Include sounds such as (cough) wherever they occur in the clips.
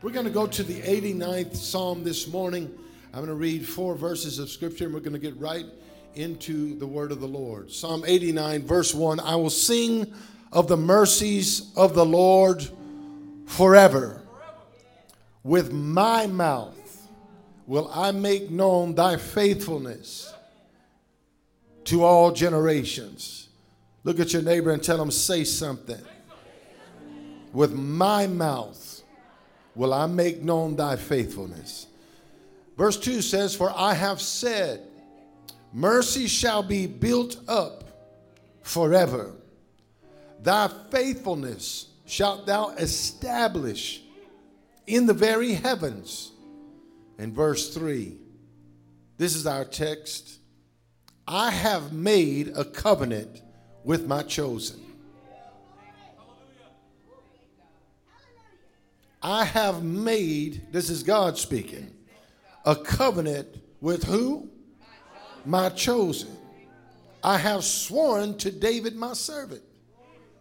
We're going to go to the 89th Psalm this morning. I'm going to read four verses of Scripture and we're going to get right into the word of the Lord. Psalm 89, verse 1 I will sing of the mercies of the Lord forever. With my mouth will I make known thy faithfulness to all generations. Look at your neighbor and tell him, say something. With my mouth will I make known thy faithfulness. Verse 2 says, For I have said, Mercy shall be built up forever. Thy faithfulness shalt thou establish in the very heavens. In verse 3, this is our text. I have made a covenant with my chosen. I have made, this is God speaking, a covenant with who? My chosen. I have sworn to David, my servant,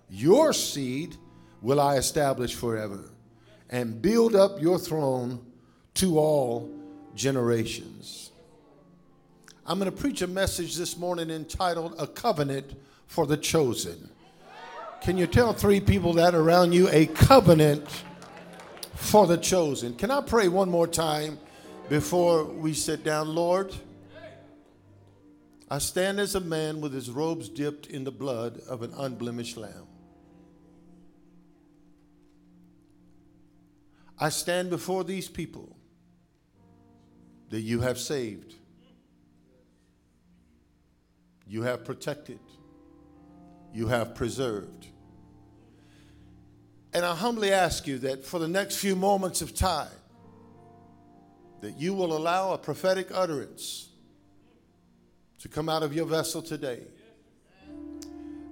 your seed will I establish forever and build up your throne to all generations. I'm going to preach a message this morning entitled A Covenant for the Chosen. Can you tell three people that around you? A covenant for the chosen. Can I pray one more time before we sit down? Lord, I stand as a man with his robes dipped in the blood of an unblemished lamb. I stand before these people that you have saved, you have protected, you have preserved. And I humbly ask you that for the next few moments of time, that you will allow a prophetic utterance to come out of your vessel today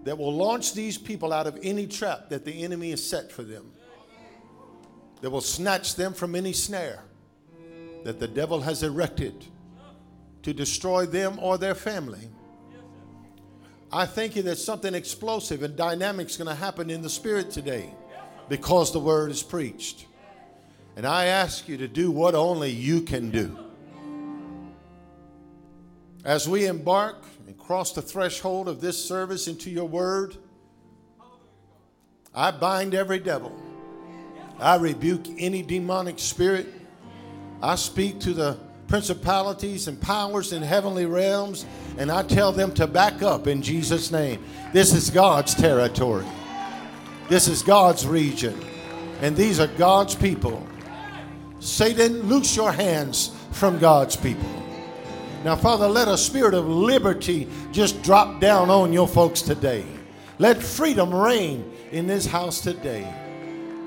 that will launch these people out of any trap that the enemy has set for them, that will snatch them from any snare that the devil has erected to destroy them or their family. I thank you that something explosive and dynamic is going to happen in the spirit today because the word is preached. And I ask you to do what only you can do. As we embark and cross the threshold of this service into your word, I bind every devil. I rebuke any demonic spirit. I speak to the principalities and powers in heavenly realms, and I tell them to back up in Jesus' name. This is God's territory. This is God's region, and these are God's people. Satan, loose your hands from God's people. Now, Father, let a spirit of liberty just drop down on your folks today. Let freedom reign in this house today.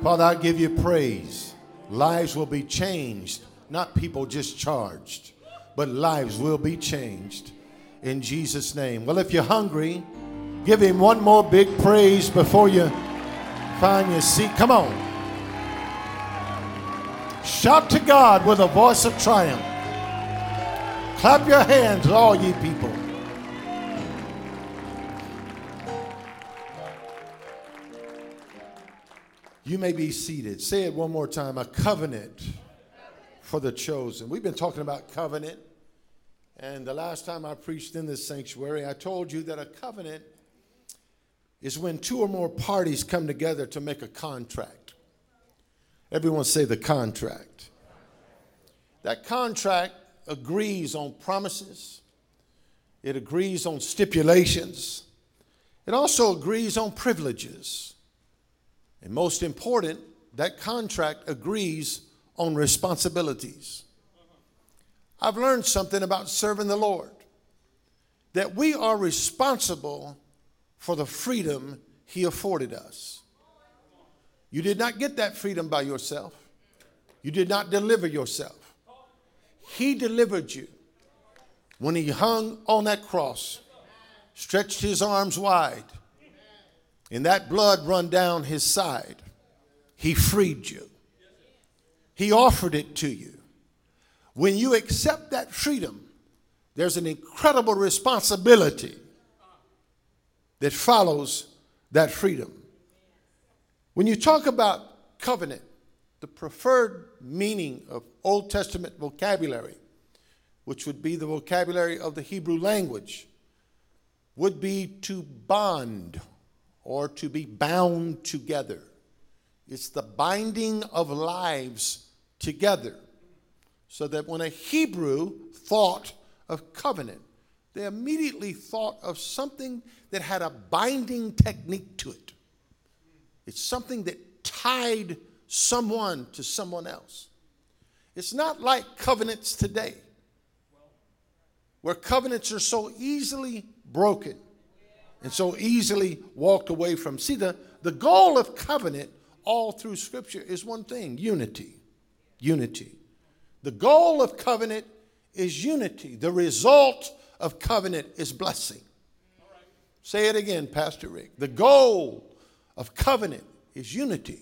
Father, I give you praise. Lives will be changed, not people just charged, but lives will be changed in Jesus' name. Well, if you're hungry, give him one more big praise before you Find your seat. Come on. Shout to God with a voice of triumph. Clap your hands, all ye people. You may be seated. Say it one more time a covenant for the chosen. We've been talking about covenant. And the last time I preached in this sanctuary, I told you that a covenant is when two or more parties come together to make a contract. Everyone say the contract. That contract agrees on promises, it agrees on stipulations, it also agrees on privileges. And most important, that contract agrees on responsibilities. I've learned something about serving the Lord that we are responsible for the freedom he afforded us. You did not get that freedom by yourself. You did not deliver yourself. He delivered you when he hung on that cross, stretched his arms wide, and that blood run down his side. He freed you. He offered it to you. When you accept that freedom, there's an incredible responsibility that follows that freedom. When you talk about covenant, the preferred meaning of Old Testament vocabulary, which would be the vocabulary of the Hebrew language, would be to bond or to be bound together. It's the binding of lives together. So that when a Hebrew thought of covenant, they immediately thought of something that had a binding technique to it. It's something that tied someone to someone else. It's not like covenants today, where covenants are so easily broken and so easily walked away from. See, the, the goal of covenant all through Scripture is one thing unity. Unity. The goal of covenant is unity. The result of covenant is blessing. Say it again, Pastor Rick. The goal of covenant is unity,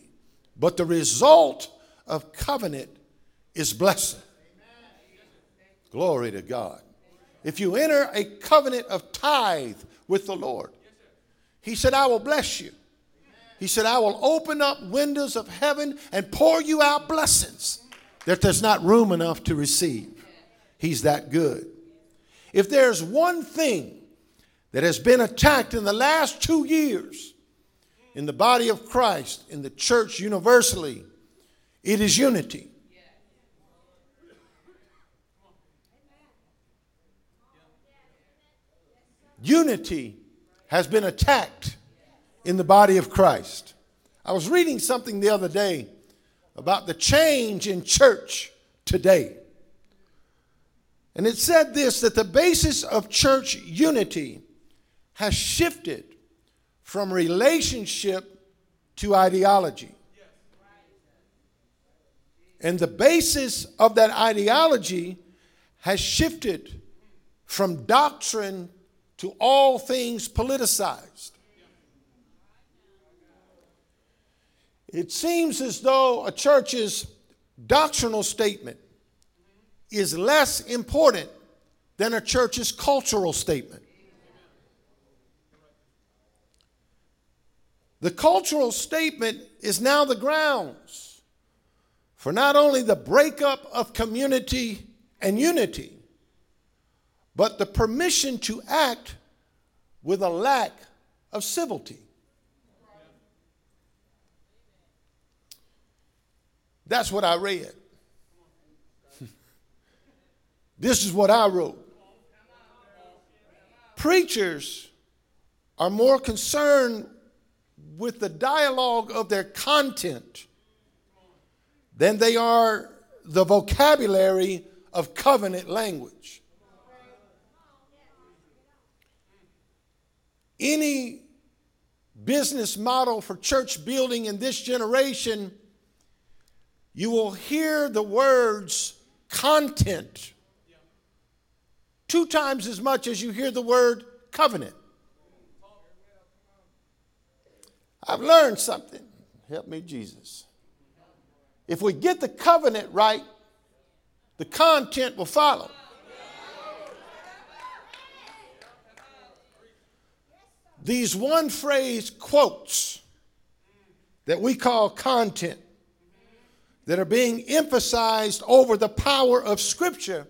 but the result of covenant is blessing. Glory to God. If you enter a covenant of tithe with the Lord, He said, I will bless you. He said, I will open up windows of heaven and pour you out blessings that there's not room enough to receive. He's that good. If there's one thing that has been attacked in the last two years in the body of Christ, in the church universally, it is unity. Unity has been attacked in the body of Christ. I was reading something the other day about the change in church today. And it said this that the basis of church unity has shifted from relationship to ideology. And the basis of that ideology has shifted from doctrine to all things politicized. It seems as though a church's doctrinal statement is less important than a church's cultural statement. The cultural statement is now the grounds for not only the breakup of community and unity, but the permission to act with a lack of civility. That's what I read. This is what I wrote. Preachers are more concerned with the dialogue of their content than they are the vocabulary of covenant language. Any business model for church building in this generation you will hear the words content two times as much as you hear the word covenant. I've learned something. Help me, Jesus. If we get the covenant right, the content will follow. These one phrase quotes that we call content that are being emphasized over the power of Scripture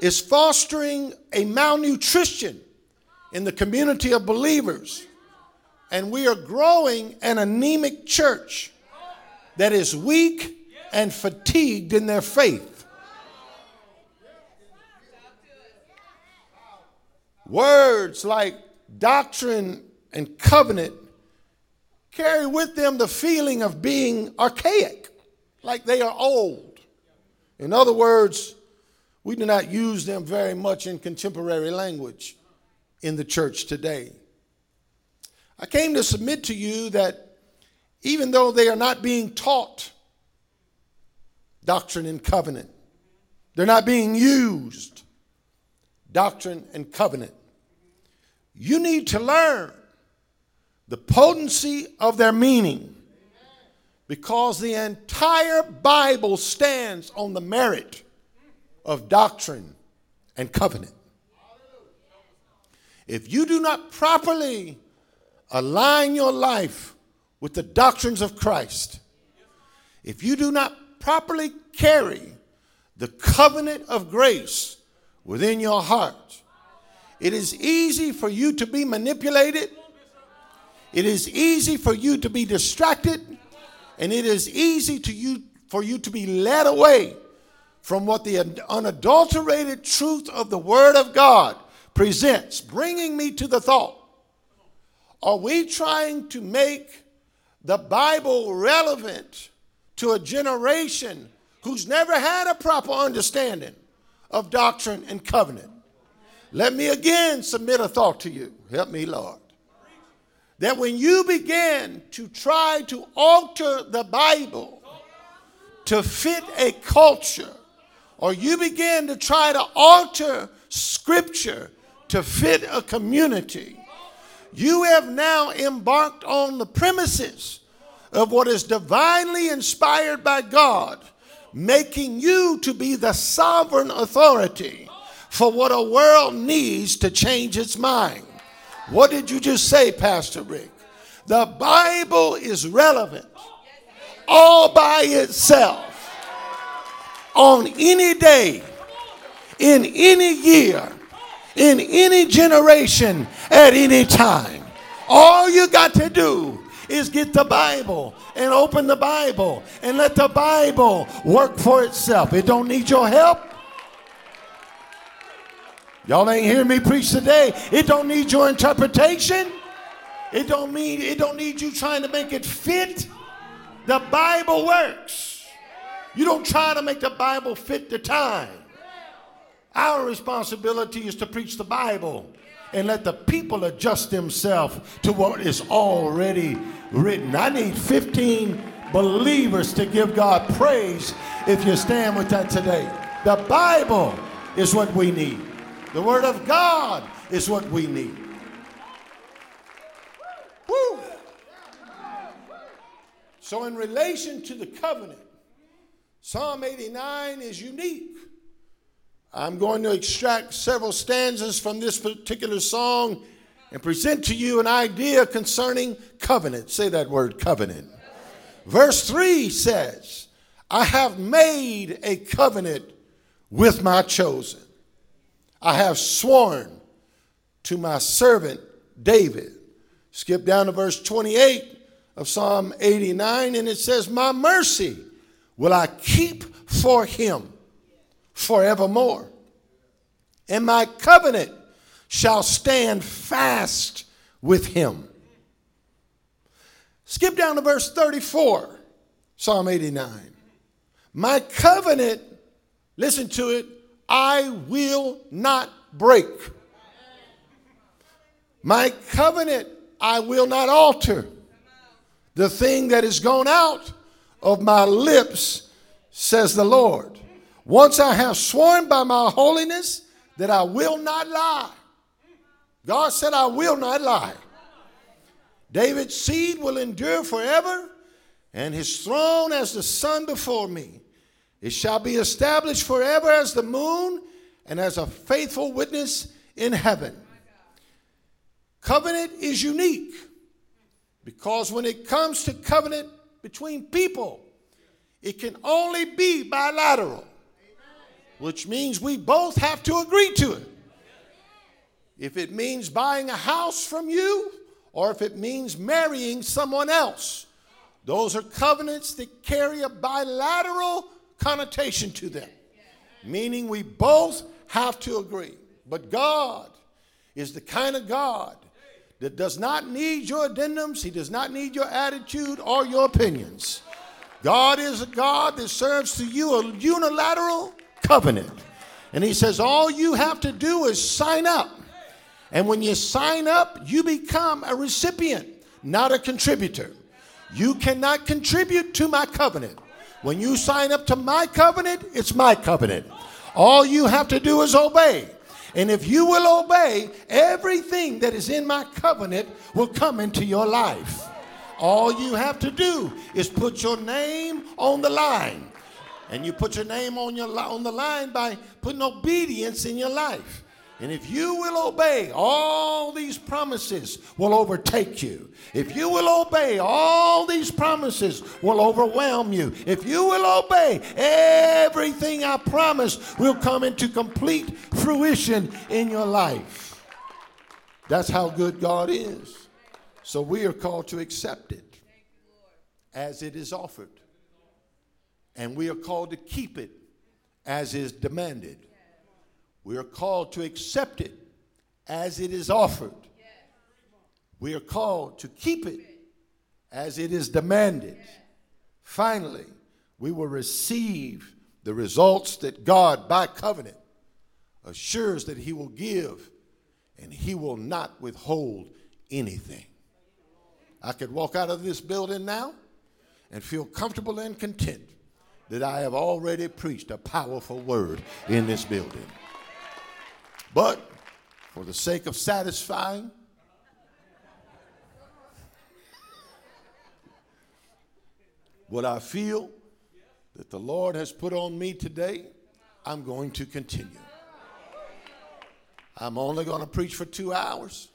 is fostering a malnutrition in the community of believers. And we are growing an anemic church that is weak and fatigued in their faith. Words like doctrine and covenant carry with them the feeling of being archaic like they are old. In other words, we do not use them very much in contemporary language in the church today. I came to submit to you that even though they are not being taught doctrine and covenant, they're not being used doctrine and covenant. You need to learn the potency of their meaning because the entire Bible stands on the merit of doctrine and covenant. If you do not properly align your life with the doctrines of Christ, if you do not properly carry the covenant of grace within your heart, it is easy for you to be manipulated. It is easy for you to be distracted. And it is easy to you, for you to be led away from what the unadulterated truth of the Word of God presents, bringing me to the thought are we trying to make the Bible relevant to a generation who's never had a proper understanding of doctrine and covenant? Let me again submit a thought to you. Help me, Lord. That when you begin to try to alter the Bible to fit a culture, or you begin to try to alter scripture to fit a community, you have now embarked on the premises of what is divinely inspired by God, making you to be the sovereign authority for what a world needs to change its mind. What did you just say, Pastor Rick? The Bible is relevant all by itself on any day, in any year, in any generation, at any time. All you got to do is get the Bible and open the Bible and let the Bible work for itself. It don't need your help. Y'all ain't hearing me preach today. It don't need your interpretation. It don't mean it don't need you trying to make it fit. The Bible works. You don't try to make the Bible fit the time. Our responsibility is to preach the Bible and let the people adjust themselves to what is already written. I need 15 believers to give God praise if you stand with that today. The Bible is what we need. The Word of God is what we need. Woo. So, in relation to the covenant, Psalm 89 is unique. I'm going to extract several stanzas from this particular song and present to you an idea concerning covenant. Say that word, covenant. Verse 3 says, I have made a covenant with my chosen. I have sworn to my servant David. Skip down to verse 28 of Psalm 89, and it says, My mercy will I keep for him forevermore, and my covenant shall stand fast with him. Skip down to verse 34, Psalm 89. My covenant, listen to it, I will not break. My covenant I will not alter. The thing that is gone out of my lips, says the Lord. Once I have sworn by my holiness that I will not lie. God said, I will not lie. David's seed will endure forever, and his throne as the sun before me. It shall be established forever as the moon and as a faithful witness in heaven. Covenant is unique because when it comes to covenant between people, it can only be bilateral, which means we both have to agree to it. If it means buying a house from you, or if it means marrying someone else, those are covenants that carry a bilateral connotation to them, meaning we both have to agree. But God is the kind of God that does not need your addendums, He does not need your attitude or your opinions. God is a God that serves to you a unilateral covenant. And He says, all you have to do is sign up. And when you sign up, you become a recipient, not a contributor. You cannot contribute to my covenant. When you sign up to my covenant, it's my covenant. All you have to do is obey. And if you will obey, everything that is in my covenant will come into your life. All you have to do is put your name on the line. And you put your name on, your, on the line by putting obedience in your life. And if you will obey, all these promises will overtake you. If you will obey, all these promises will overwhelm you. If you will obey, everything I promise will come into complete fruition in your life. That's how good God is. So we are called to accept it as it is offered. And we are called to keep it as is demanded. We are called to accept it as it is offered. We are called to keep it as it is demanded. Finally, we will receive the results that God, by covenant, assures that He will give and He will not withhold anything. I could walk out of this building now and feel comfortable and content that I have already preached a powerful word in this building. But for the sake of satisfying, what I feel that the Lord has put on me today, I'm going to continue. I'm only going to preach for two hours,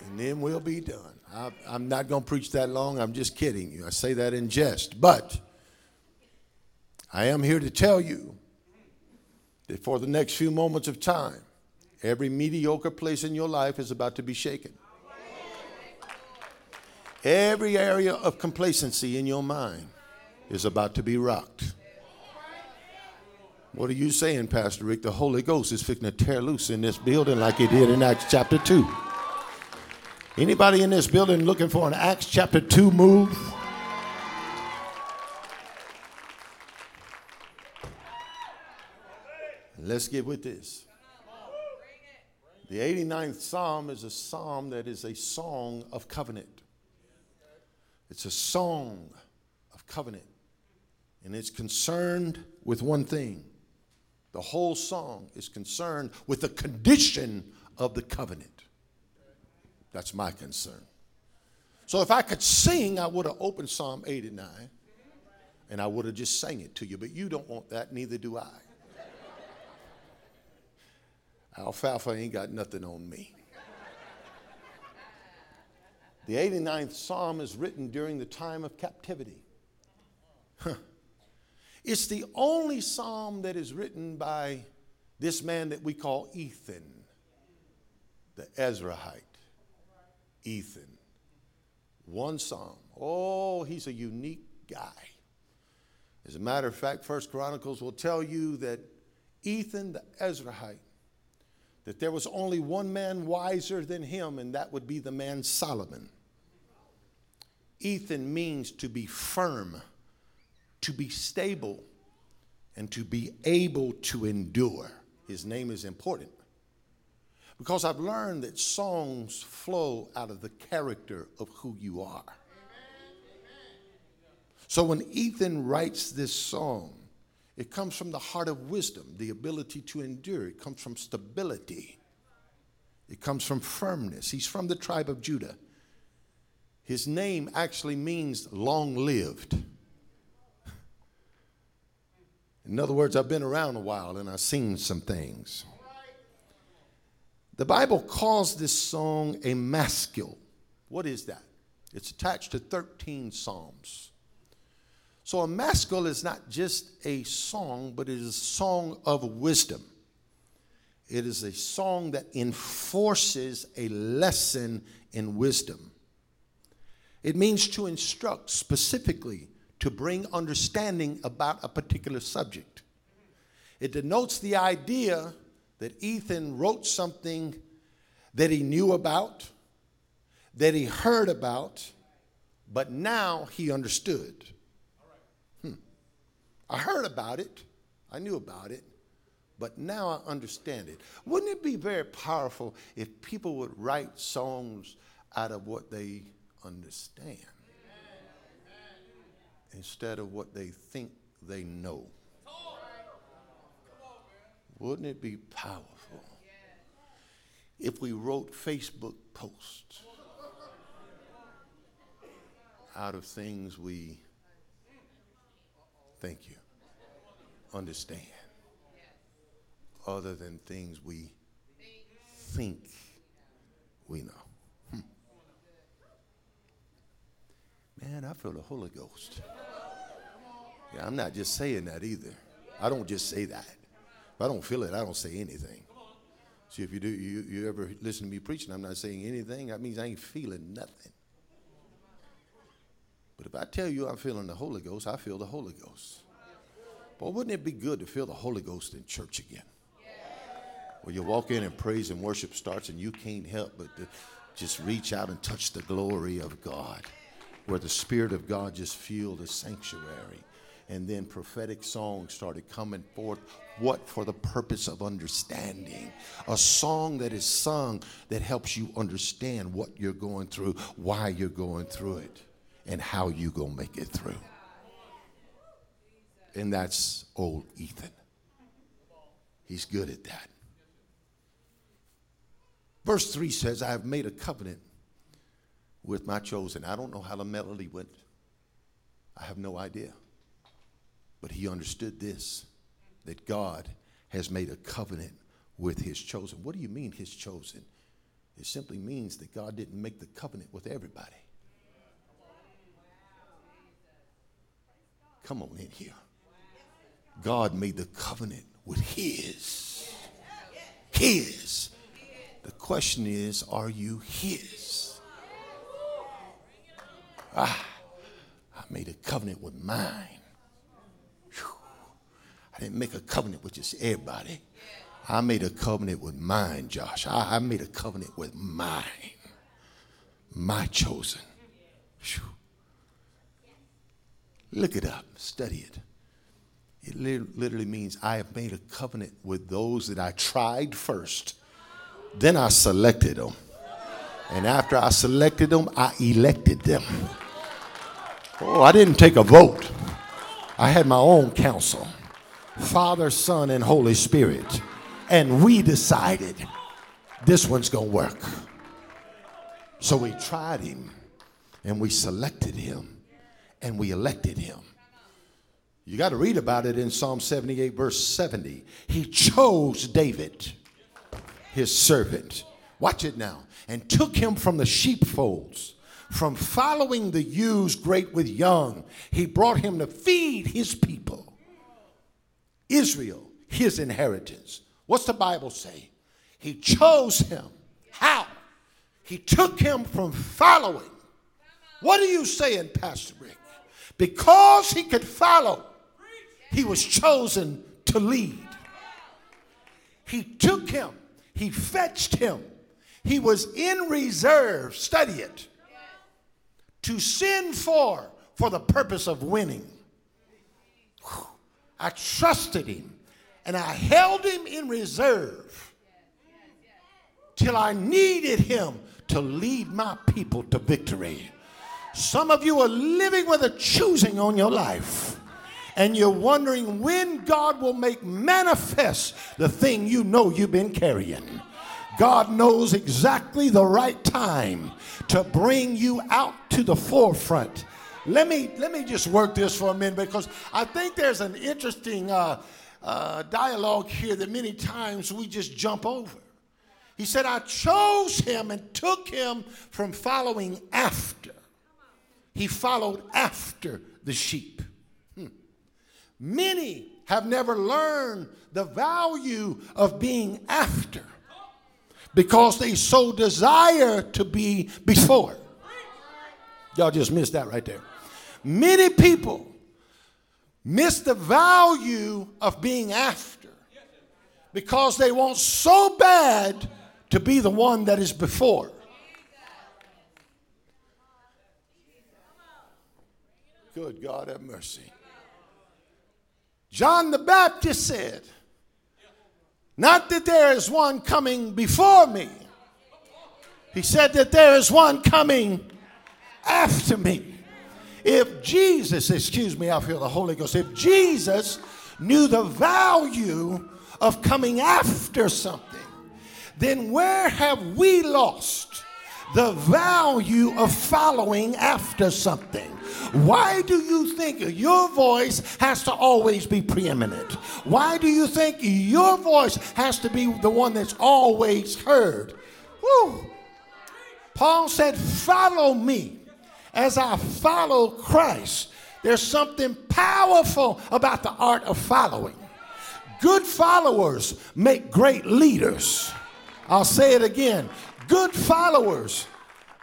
and then we'll be done. I, am not going to preach that long. I'm just kidding you. I say that in jest. But I am here to tell you that for the next few moments of time, Every mediocre place in your life is about to be shaken. Every area of complacency in your mind is about to be rocked. What are you saying, Pastor Rick? The Holy Ghost is fixing to tear loose in this building like he did in Acts chapter 2. Anybody in this building looking for an Acts chapter 2 move? Let's get with this. The 89th Psalm is a psalm that is a song of covenant. It's a song of covenant. And it's concerned with one thing. The whole song is concerned with the condition of the covenant. That's my concern. So if I could sing, I would have opened Psalm 89 and I would have just sang it to you. But you don't want that, neither do I. Alfalfa ain't got nothing on me. The 89th Psalm is written during the time of captivity. It's the only psalm that is written by this man that we call Ethan, the Ezrahite. Ethan. One psalm. Oh, he's a unique guy. As a matter of fact, First Chronicles will tell you that Ethan the Ezrahite that there was only one man wiser than him, and that would be the man Solomon. Ethan means to be firm, to be stable, and to be able to endure. His name is important because I've learned that songs flow out of the character of who you are. So when Ethan writes this song, it comes from the heart of wisdom, the ability to endure. It comes from stability. It comes from firmness. He's from the tribe of Judah. His name actually means long lived. In other words, I've been around a while and I've seen some things. The Bible calls this song a maskil. What is that? It's attached to 13 Psalms. So a maskil is not just a song, but it is a song of wisdom. It is a song that enforces a lesson in wisdom. It means to instruct specifically, to bring understanding about a particular subject. It denotes the idea that Ethan wrote something that he knew about, that he heard about, but now he understood. I heard about it, I knew about it, but now I understand it. Wouldn't it be very powerful if people would write songs out of what they understand instead of what they think they know? Wouldn't it be powerful if we wrote Facebook posts out of things we Thank you. Understand. Other than things we think we know. Hmm. Man, I feel the Holy Ghost. Yeah, I'm not just saying that either. I don't just say that. If I don't feel it, I don't say anything. See, if you do, you, you ever listen to me preaching, I'm not saying anything. That means I ain't feeling nothing. But if I tell you I'm feeling the Holy Ghost, I feel the Holy Ghost. But wouldn't it be good to feel the Holy Ghost in church again? Where you walk in and praise and worship starts and you can't help but just reach out and touch the glory of God. Where the Spirit of God just filled the sanctuary. And then prophetic songs started coming forth. What? For the purpose of understanding. A song that is sung that helps you understand what you're going through, why you're going through it, and how you to make it through. And that's old Ethan. He's good at that. Verse 3 says, I have made a covenant with my chosen. I don't know how the melody went. I have no idea. But he understood this that God has made a covenant with his chosen. What do you mean, his chosen? It simply means that God didn't make the covenant with everybody. Come on in here. God made the covenant with his. His. The question is, are you his? Ah, I made a covenant with mine. I didn't make a covenant with just everybody. I made a covenant with mine, Josh. I, I made a covenant with mine, my chosen. Whew. Look it up, study it. It literally means I have made a covenant with those that I tried first then I selected them. And after I selected them, I elected them. Oh, I didn't take a vote. I had my own council Father, Son, and Holy Spirit. And we decided this one's going to work. So we tried him and we selected him and we elected him. You got to read about it in Psalm 78, verse 70. He chose David his servant. Watch it now. And took him from the sheepfolds, from following the ewes great with young. He brought him to feed his people, Israel, his inheritance. What's the Bible say? He chose him. How? He took him from following. What are you saying, Pastor Rick? Because he could follow, he was chosen to lead. He took him he fetched him. He was in reserve, study it, to send for for the purpose of winning. I trusted him and I held him in reserve till I needed him to lead my people to victory. Some of you are living with a choosing on your life and you're wondering when God will make manifest the thing you know you've been carrying. God knows exactly the right time to bring you out to the forefront. Let me let me just work this for a minute because I think there's an interesting uh, uh, dialogue here that many times we just jump over. He said, "I chose him and took him from following after. He followed after the sheep." Hmm. Many have never learned the value of being after because they so desire to be before. Y'all just missed that right there. Many people miss the value of being after because they want so bad to be the one that is before. Good God have mercy. John the Baptist said, Not that there is one coming before me. He said that there is one coming after me. If Jesus, excuse me, I feel the Holy Ghost, if Jesus knew the value of coming after something, then where have we lost the value of following after something. Why do you think your voice has to always be preeminent? Why do you think your voice has to be the one that's always heard? Woo. Paul said, Follow me as I follow Christ. There's something powerful about the art of following. Good followers make great leaders. I'll say it again. Good followers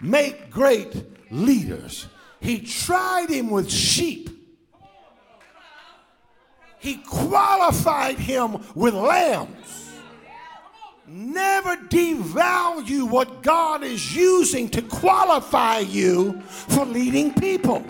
make great leaders. He tried him with sheep. He qualified him with lambs. Never devalue what God is using to qualify you for leading people.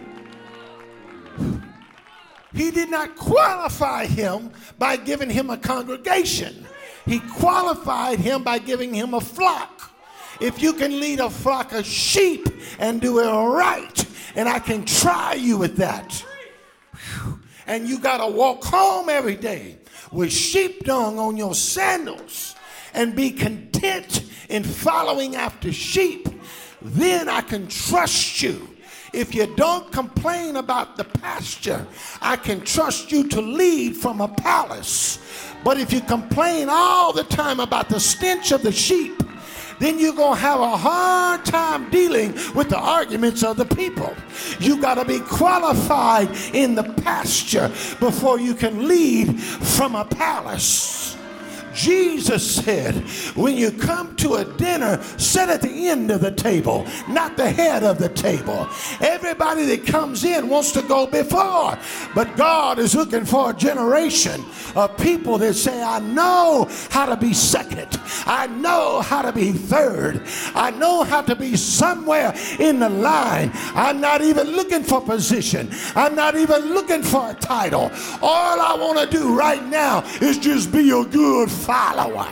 He did not qualify him by giving him a congregation. He qualified him by giving him a flock. If you can lead a flock of sheep and do it right, and I can try you with that. And you got to walk home every day with sheep dung on your sandals and be content in following after sheep, then I can trust you. If you don't complain about the pasture, I can trust you to lead from a palace. But if you complain all the time about the stench of the sheep, then you're going to have a hard time dealing with the arguments of the people. You got to be qualified in the pasture before you can lead from a palace. Jesus said, when you come to a dinner, sit at the end of the table, not the head of the table. Everybody that comes in wants to go before, but God is looking for a generation of people that say, I know how to be second, I know how to be third, I know how to be somewhere in the line. I'm not even looking for position, I'm not even looking for a title. All I want to do right now is just be a good follower.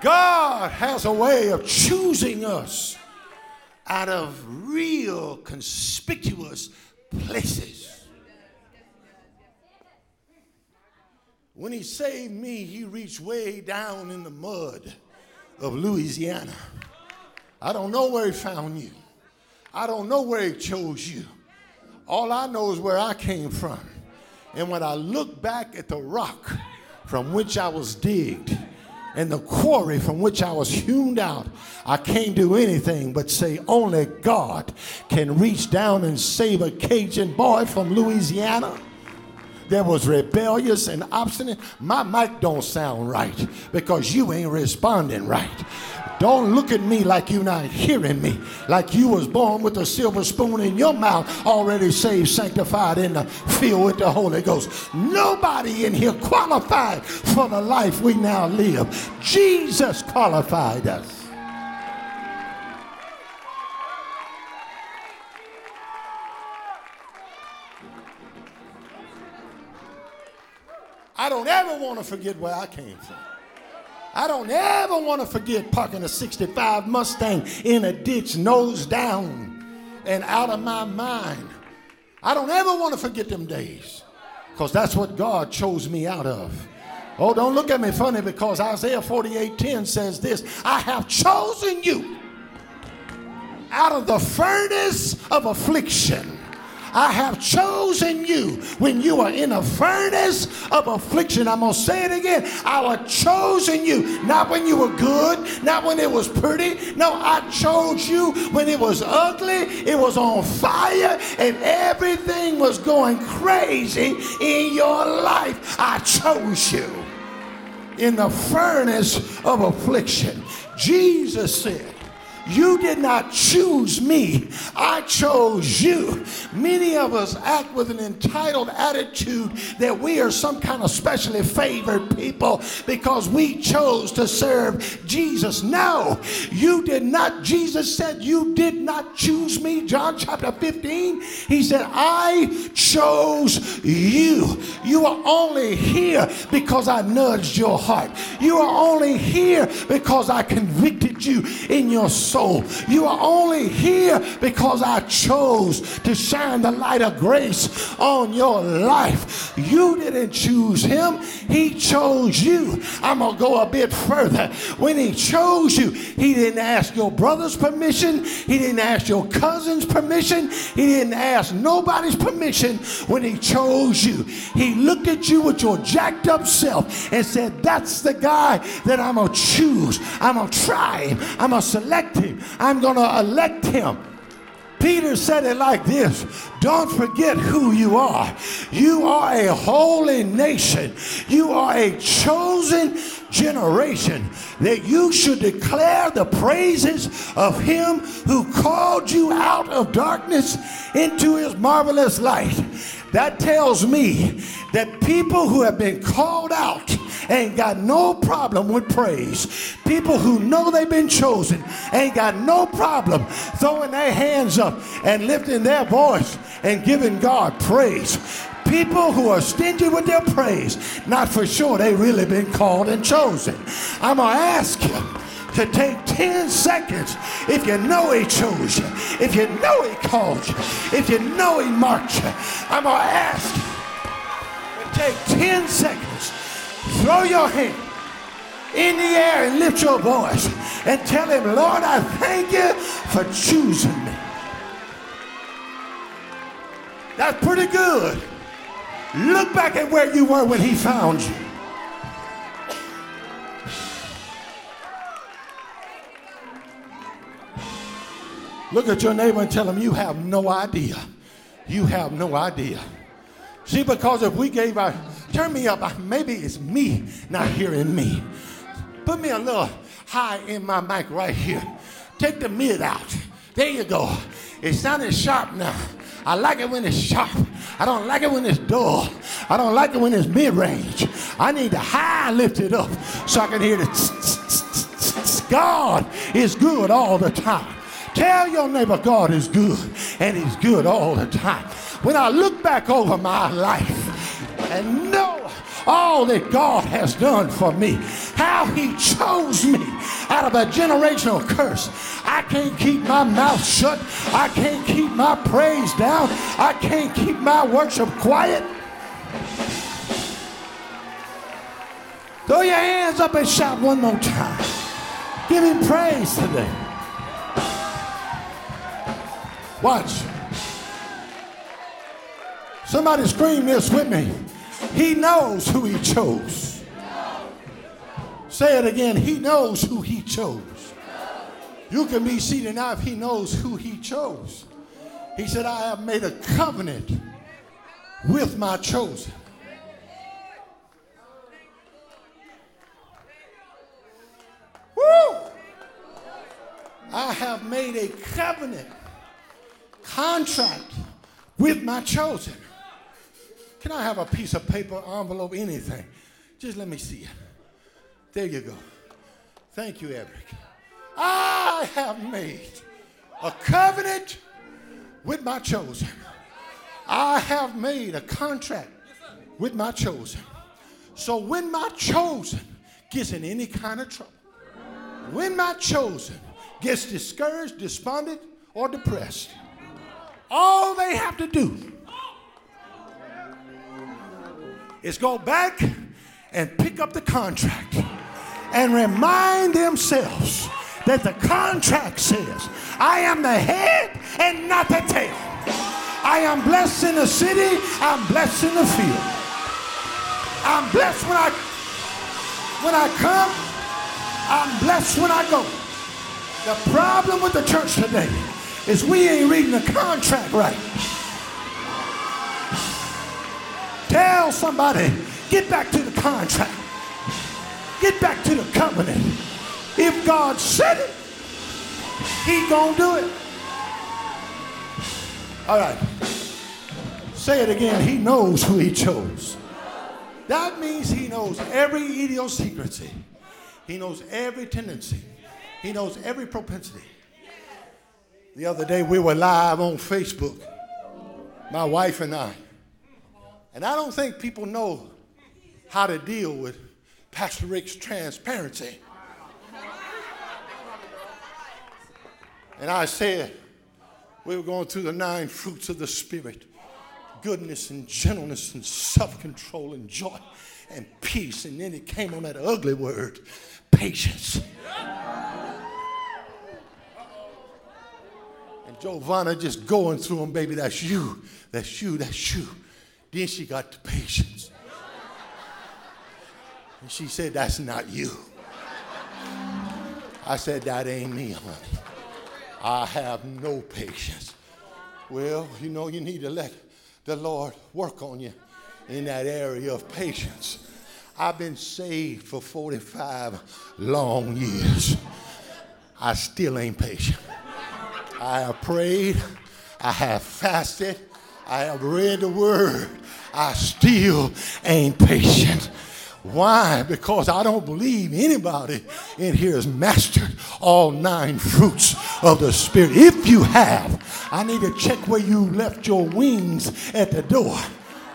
God has a way of choosing us out of real conspicuous places. When he saved me, he reached way down in the mud of Louisiana. I don't know where he found you. I don't know where he chose you. All I know is where I came from. And when I look back at the rock from which I was digged and the quarry from which I was hewn out, I can't do anything but say only God can reach down and save a Cajun boy from Louisiana that was rebellious and obstinate. My mic don't sound right because you ain't responding right. Don't look at me like you're not hearing me, like you was born with a silver spoon in your mouth, already saved, sanctified, the field with the Holy Ghost. Nobody in here qualified for the life we now live. Jesus qualified us. I don't ever want to forget where I came from. I don't ever want to forget parking a 65 Mustang in a ditch, nose down and out of my mind. I don't ever want to forget them days because that's what God chose me out of. Oh, don't look at me funny because Isaiah 48:10 says this I have chosen you out of the furnace of affliction I have chosen you when you are in a furnace of affliction. I'm going to say it again. I have chosen you, not when you were good, not when it was pretty. No, I chose you when it was ugly, it was on fire, and everything was going crazy in your life. I chose you in the furnace of affliction. Jesus said, you did not choose me, I chose you. Many of us act with an entitled attitude that we are some kind of specially favored people because we chose to serve Jesus. No, you did not. Jesus said, You did not choose me. John chapter 15, he said, I chose you. You are only here because I nudged your heart. You are only here because I convicted you in your soul. You are only here because I chose to shine the light of grace on your life. You didn't choose him, he chose you. I'm going to go a bit further. When he chose you, he didn't ask your brother's permission, he didn't ask your cousin's permission, he didn't ask nobody's permission when he chose you. He looked at you with your jacked up self and said, That's the guy that I'm going to choose. I'm going to try him. I'm going to select him. I'm going to elect him. Peter said it like this Don't forget who you are. You are a holy nation, you are a chosen generation that you should declare the praises of him who called you out of darkness into his marvelous light. That tells me that people who have been called out ain't got no problem with praise. People who know they've been chosen ain't got no problem throwing their hands up and lifting their voice and giving God praise. People who are stingy with their praise, not for sure they really been called and chosen. I'm going to ask you to take 10 seconds if you know he chose you, if you know he called you, if you know he marked you. I'm going to ask you to take 10 seconds, throw your hand in the air and lift your voice and tell him, Lord, I thank you for choosing me. That's pretty good. Look back at where you were when he found you. Look at your neighbor and tell him you have no idea. You have no idea. See, because if we gave our, turn me up, maybe it's me not hearing me. Put me a little high in my mic right here. Take the mid out. There you go. It's sounding sharp now. I like it when it's sharp. I don't like it when it's dull. I don't like it when it's mid range. I need the high lifted up so I can hear the God is good all the time. Tell your neighbor God is good and he's good all the time. When I look back over my life and know all that God has done for me, how he chose me out of a generational curse. I can't keep my mouth shut. I can't keep my praise down. I can't keep my worship quiet. Throw your hands up and shout one more time. Give him praise today. Watch. Somebody scream this with me. He knows who he chose. Say it again. He knows who he chose. You can be seated now if he knows who he chose. He said, I have made a covenant with my chosen. Woo! I have made a covenant contract with my chosen. Can I have a piece of paper, envelope, anything? Just let me see it. There you go. Thank you, Eric. I have made a covenant with my chosen. I have made a contract with my chosen. So when my chosen gets in any kind of trouble, when my chosen gets discouraged, despondent, or depressed, all they have to do is go back and pick up the contract and remind themselves that the contract says, I am the head and not the tail. I am blessed in the city, I'm blessed in the field. I'm blessed when I when I come, I'm blessed when I go. The problem with the church today is we ain't reading the contract right. Tell somebody, get back to the contract. Get back to the covenant. If God said it, he gonna do it. All right. Say it again. He knows who he chose. That means he knows every idiosyncrasy. He knows every tendency. He knows every propensity. The other day we were live on Facebook, my wife and I. And I don't think people know how to deal with Pastor Rick's transparency. And I said, we were going through the nine fruits of the Spirit goodness and gentleness and self control and joy and peace. And then it came on that ugly word patience. And Giovanna just going through them, baby, that's you, that's you, that's you. Then she got the patience. And she said, That's not you. I said, That ain't me, honey. I have no patience. Well, you know, you need to let the Lord work on you in that area of patience. I've been saved for 45 long years. I still ain't patient. I have prayed, I have fasted, I have read the word. I still ain't patient. Why? Because I don't believe anybody in here has mastered all nine fruits of the Spirit. If you have, I need to check where you left your wings at the door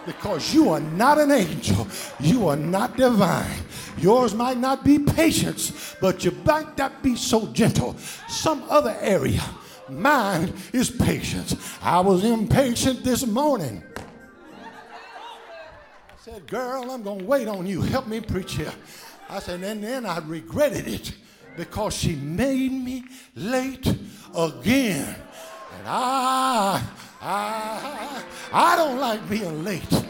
because you are not an angel. You are not divine. Yours might not be patience, but you might not be so gentle. Some other area. Mine is patience. I was impatient this morning I said, Girl, I'm going to wait on you. Help me preach here. I said, And then I regretted it because she made me late again. And I, I, I don't like being late.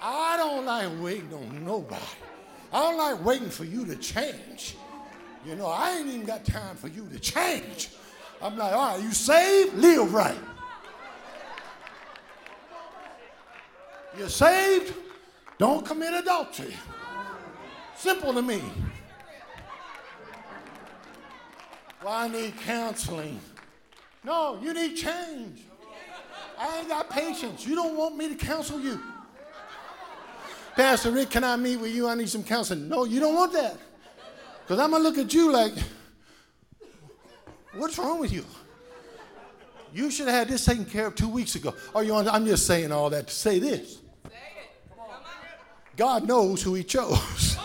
I don't like waiting on nobody. I don't like waiting for you to change. You know, I ain't even got time for you to change. I'm like, all right, you saved? Live right. You're saved, don't commit adultery. Simple to me. Well, I need counseling. No, you need change. I ain't got patience. You don't want me to counsel you. Pastor Rick, can I meet with you? I need some counseling. No, you don't want that. Because I'm going to look at you like, what's wrong with you? You should have had this taken care of two weeks ago. Are you on? I'm just saying all that to say this. God knows who He chose.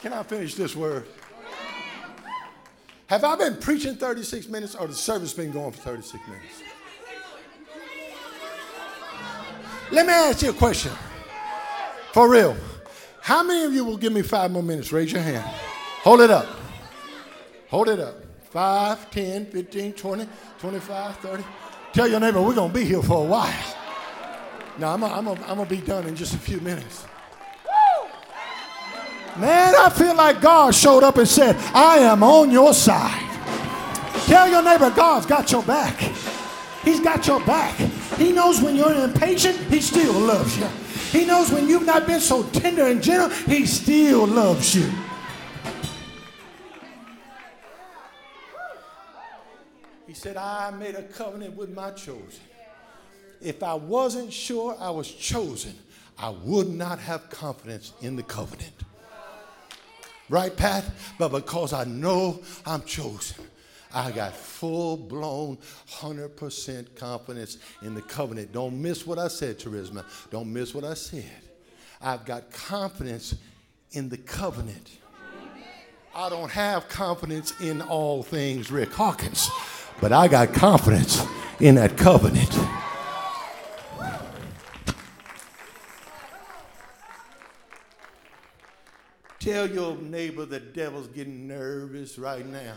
Can I finish this word? Have I been preaching 36 minutes or the service been going for 36 minutes? Let me ask you a question. For real. How many of you will give me five more minutes? Raise your hand. Hold it up. Hold it up. 5, 10, 15, 20, 25, 30. Tell your neighbor we're going to be here for a while. Now, I'm going I'm to be done in just a few minutes. Man, I feel like God showed up and said, I am on your side. Tell your neighbor God's got your back. He's got your back. He knows when you're impatient, He still loves you. He knows when you've not been so tender and gentle, He still loves you. He said, I made a covenant with my chosen. If I wasn't sure I was chosen, I would not have confidence in the covenant. Right, Pat? But because I know I'm chosen, I got full blown 100% confidence in the covenant. Don't miss what I said, Charisma. Don't miss what I said. I've got confidence in the covenant. I don't have confidence in all things, Rick Hawkins. But I got confidence in that covenant. Tell your neighbor the devil's getting nervous right now.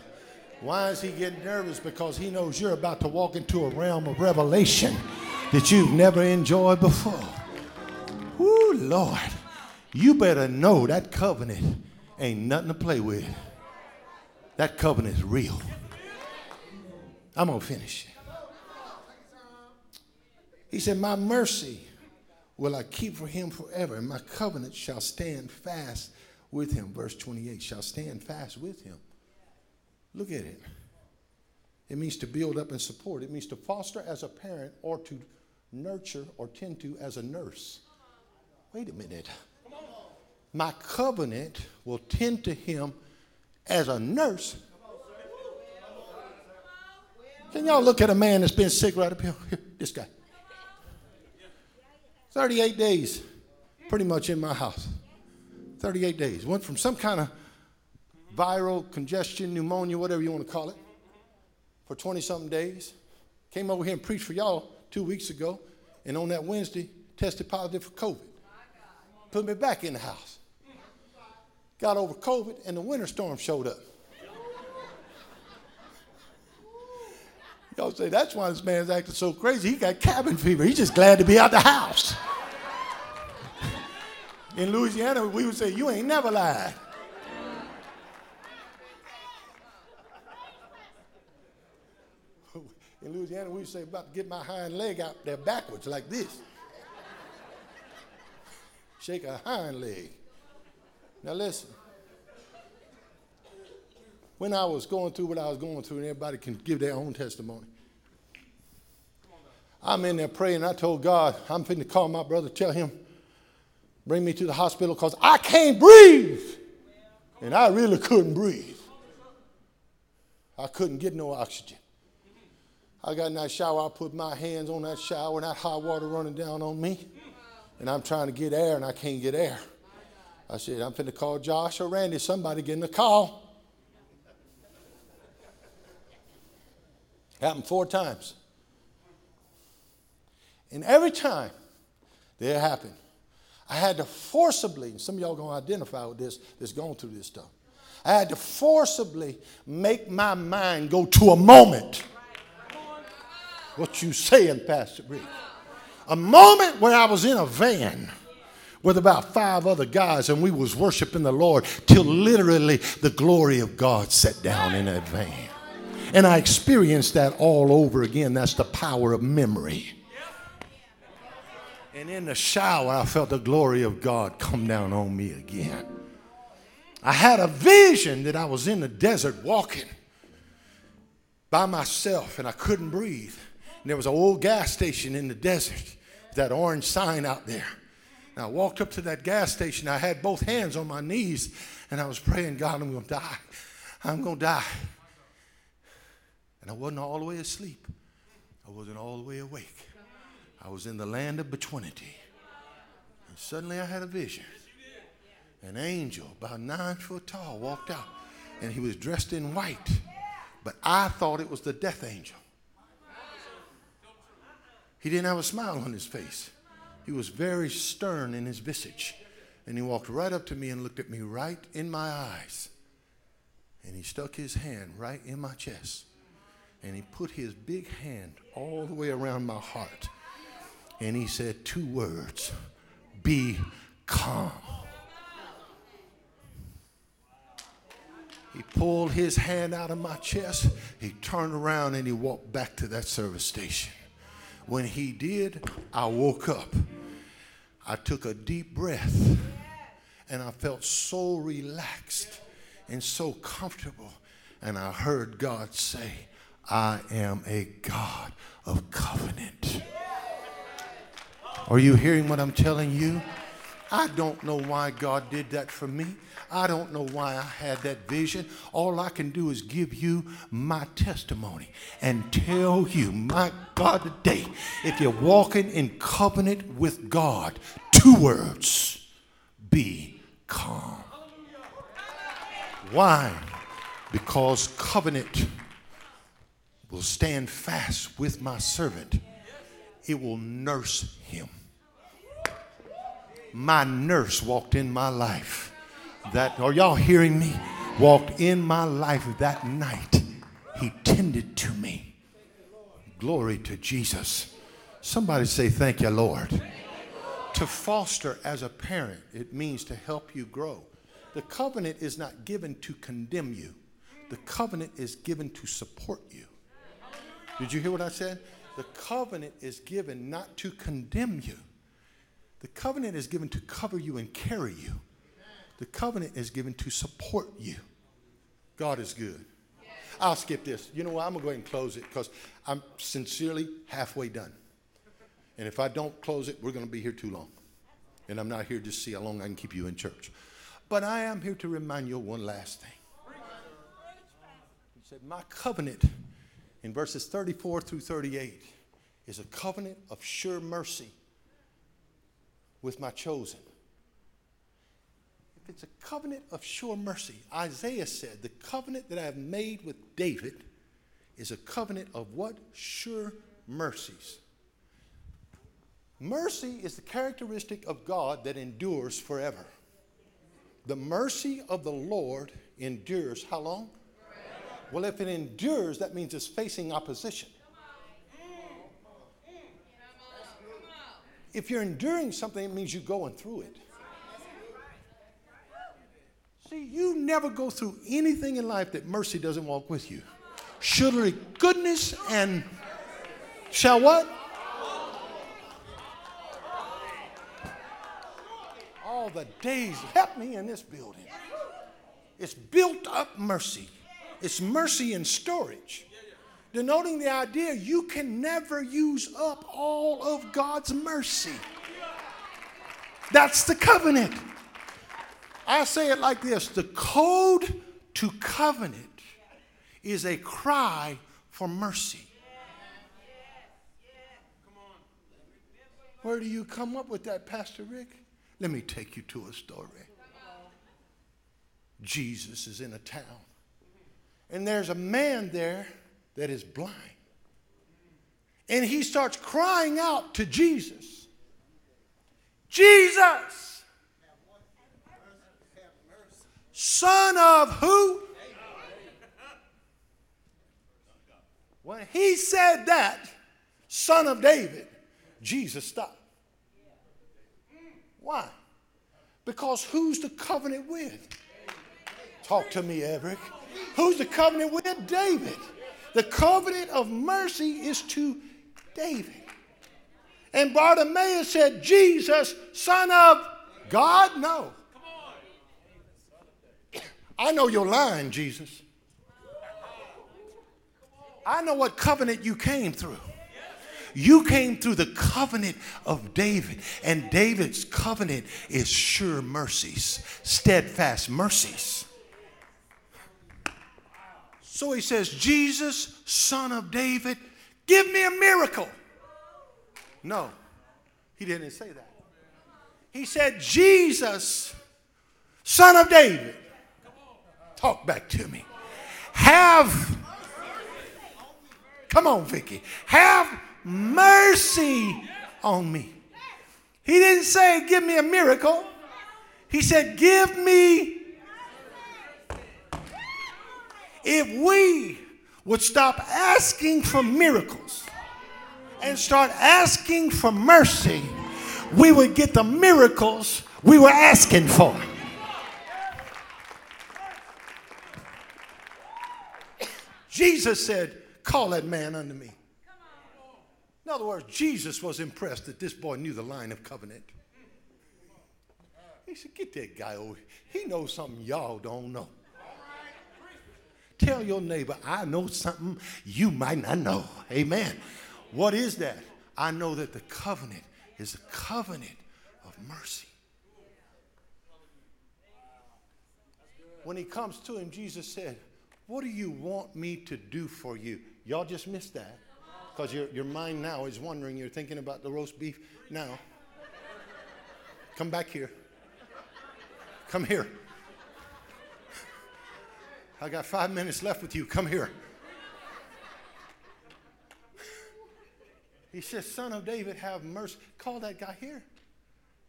Why is he getting nervous? Because he knows you're about to walk into a realm of revelation that you've never enjoyed before. Whoo, Lord. You better know that covenant ain't nothing to play with. That covenant is real. I'm going to finish. He said, My mercy will I keep for him forever, and my covenant shall stand fast with him. Verse 28 shall stand fast with him. Look at it. It means to build up and support, it means to foster as a parent or to nurture or tend to as a nurse. Wait a minute. My covenant will tend to him as a nurse can y'all look at a man that's been sick right up here? (laughs) this guy. 38 days, pretty much in my house. 38 days. Went from some kind of viral congestion, pneumonia, whatever you want to call it, for 20 something days. Came over here and preached for y'all two weeks ago, and on that Wednesday, tested positive for COVID. Put me back in the house. Got over COVID, and the winter storm showed up. Y'all say that's why this man's acting so crazy. He got cabin fever. He's just glad to be out the house. In Louisiana, we would say, You ain't never lied. In Louisiana, we say, About to get my hind leg out there backwards like this. Shake a hind leg. Now, listen. When I was going through what I was going through, and everybody can give their own testimony. I'm in there praying. I told God, I'm finna call my brother, tell him, bring me to the hospital because I can't breathe. And I really couldn't breathe. I couldn't get no oxygen. I got in that shower, I put my hands on that shower, and that hot water running down on me. And I'm trying to get air, and I can't get air. I said, I'm finna call Josh or Randy, somebody getting a call. Happened four times. And every time that it happened, I had to forcibly, and some of y'all gonna identify with this that's going through this stuff. I had to forcibly make my mind go to a moment. What you saying, Pastor Rick? A moment where I was in a van with about five other guys and we was worshiping the Lord till literally the glory of God sat down in that van. And I experienced that all over again. That's the power of memory. And in the shower, I felt the glory of God come down on me again. I had a vision that I was in the desert walking by myself and I couldn't breathe. And there was an old gas station in the desert, that orange sign out there. And I walked up to that gas station. I had both hands on my knees and I was praying, God, I'm going to die. I'm going to die. And I wasn't all the way asleep, I wasn't all the way awake. I was in the land of betweenity. And suddenly I had a vision. An angel, about nine foot tall, walked out. And he was dressed in white. But I thought it was the death angel. He didn't have a smile on his face. He was very stern in his visage. And he walked right up to me and looked at me right in my eyes. And he stuck his hand right in my chest. And he put his big hand all the way around my heart and he said two words be calm. He pulled his hand out of my chest. He turned around and he walked back to that service station. When he did, I woke up. I took a deep breath and I felt so relaxed and so comfortable. And I heard God say, I am a God of covenant. Are you hearing what I'm telling you? I don't know why God did that for me. I don't know why I had that vision. All I can do is give you my testimony and tell you, my God, today, if you're walking in covenant with God, two words be calm. Why? Because covenant will stand fast with my servant it will nurse him. My nurse walked in my life. That are y'all hearing me? Walked in my life that night. He tended to me. Glory to Jesus. Somebody say, Thank you, Lord. To foster as a parent, it means to help you grow. The covenant is not given to condemn you, the covenant is given to support you. Did you hear what I said? The covenant is given not to condemn you. The covenant is given to cover you and carry you. The covenant is given to support you. God is good. I'll skip this. You know what? I'm going to go ahead and close it because I'm sincerely halfway done. And if I don't close it, we're going to be here too long. And I'm not here to see how long I can keep you in church. But I am here to remind you of one last thing. He said, My covenant in verses 34 through 38 is a covenant of sure mercy with my chosen. If it's a covenant of sure mercy, Isaiah said, the covenant that I have made with David is a covenant of what? Sure mercies. Mercy is the characteristic of God that endures forever. The mercy of the Lord endures how long? Forever. Well, if it endures, that means it's facing opposition. If you're enduring something, it means you're going through it. See, you never go through anything in life that mercy doesn't walk with you. Surely goodness and shall what? All the days, help me in this building. It's built up mercy. It's mercy in storage denoting the idea you can never use up all of God's mercy. That's the covenant. I say it like this the code to covenant is a cry for mercy. Where do you come up with that, Pastor Rick? Let me take you to a story. Jesus is in a town, and there's a man there that is blind. And he starts crying out to Jesus Jesus, son of who? When he said that, son of David, Jesus stopped. Why? Because who's the covenant with? Talk to me, Eric. Who's the covenant with? David. The covenant of mercy is to David. And Bartimaeus said, Jesus, son of God? No. I know your line, Jesus. I know what covenant you came through. You came through the covenant of David, and David's covenant is sure mercies, steadfast mercies. So he says, Jesus, son of David, give me a miracle. No, he didn't say that. He said, Jesus, son of David, talk back to me. Have, come on, Vicky, have mercy on me. He didn't say, give me a miracle. He said, give me if we would stop asking for miracles and start asking for mercy, we would get the miracles we were asking for. Jesus said, Call that man unto me. In other words, Jesus was impressed that this boy knew the line of covenant. He said, Get that guy over here. He knows something y'all don't know. Tell your neighbor, I know something you might not know. Amen. What is that? I know that the covenant is a covenant of mercy. When he comes to him, Jesus said, What do you want me to do for you? Y'all just missed that because your, your mind now is wondering, you're thinking about the roast beef now. Come back here. Come here. I got five minutes left with you. Come here. He says, Son of David, have mercy. Call that guy here.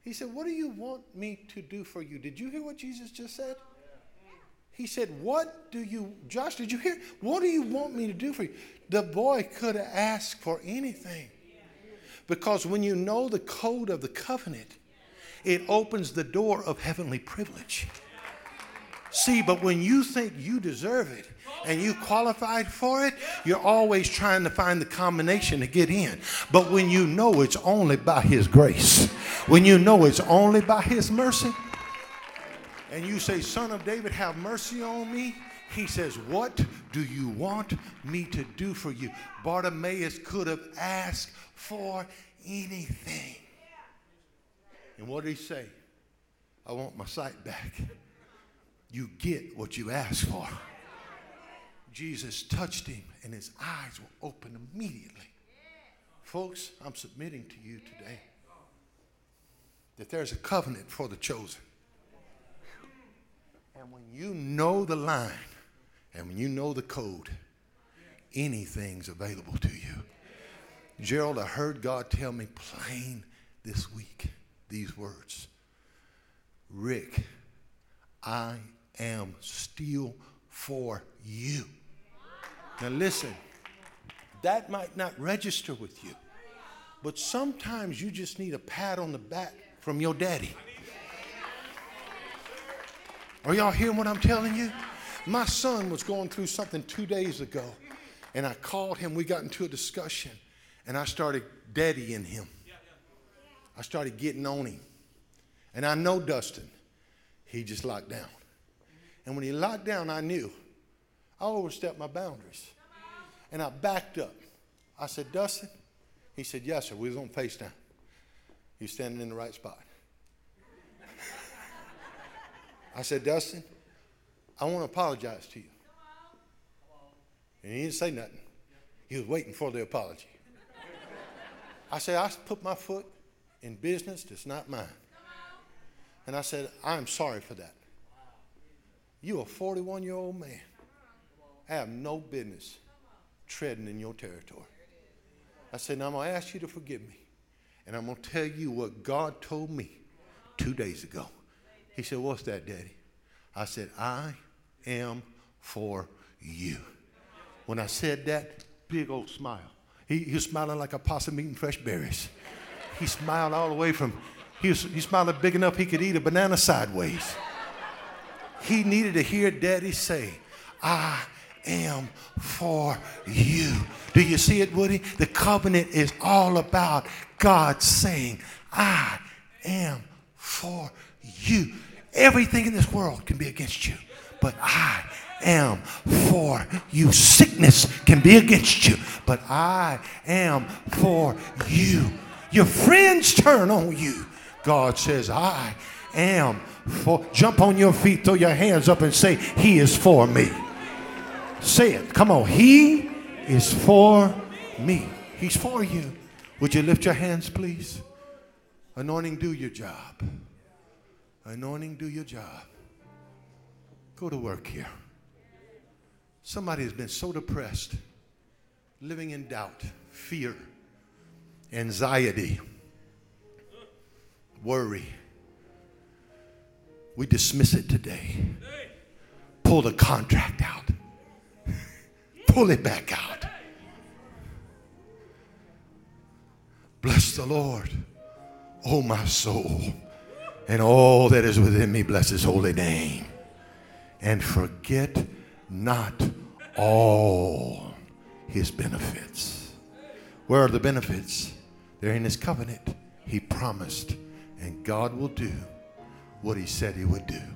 He said, What do you want me to do for you? Did you hear what Jesus just said? He said, What do you, Josh, did you hear? What do you want me to do for you? The boy could have asked for anything. Because when you know the code of the covenant, it opens the door of heavenly privilege. See, but when you think you deserve it and you qualified for it, you're always trying to find the combination to get in. But when you know it's only by His grace, when you know it's only by His mercy, and you say, Son of David, have mercy on me. He says, What do you want me to do for you? Bartimaeus could have asked for anything. And what did he say? I want my sight back you get what you ask for. Jesus touched him and his eyes were open immediately. Folks, I'm submitting to you today. that there's a covenant for the chosen. And when you know the line and when you know the code, anything's available to you. Gerald, I heard God tell me plain this week these words Rick, I am still for you. Now, listen, that might not register with you, but sometimes you just need a pat on the back from your daddy. Are y'all hearing what I'm telling you? My son was going through something two days ago, and I called him. We got into a discussion, and I started daddying him. I started getting on him. And I know Dustin, he just locked down. And when he locked down, I knew I overstepped my boundaries. And I backed up. I said, Dustin? He said, Yes, sir. We was on FaceTime. He's standing in the right spot. I said, Dustin, I want to apologize to you. And he didn't say nothing. He was waiting for the apology. I said, I put my foot in business that's not mine. And I said, I'm sorry for that. You a 41 year old man. I have no business treading in your territory. I said, now I'm going to ask you to forgive me. And I'm going to tell you what God told me two days ago. He said, What's that, Daddy? I said, I am for you. When I said that, big old smile. He, he was smiling like a possum eating fresh berries. He smiled all the way from, he, was, he smiled big enough he could eat a banana sideways. He needed to hear Daddy say, I am for you. Do you see it, Woody? The covenant is all about God saying, I am for you. Everything in this world can be against you, but I am for you. Sickness can be against you, but I am for you. Your friends turn on you. God says, I am for. Jump on your feet, throw your hands up, and say, He is for me. Say it. Come on. He is for me. He's for you. Would you lift your hands, please? Anointing, do your job. Anointing, do your job. Go to work here. Somebody has been so depressed, living in doubt, fear, anxiety, worry. We dismiss it today. Pull the contract out, (laughs) pull it back out. Bless the Lord, oh my soul, and all that is within me, bless his holy name. And forget not all his benefits. Where are the benefits? They're in his covenant. He promised, and God will do what he said he would do.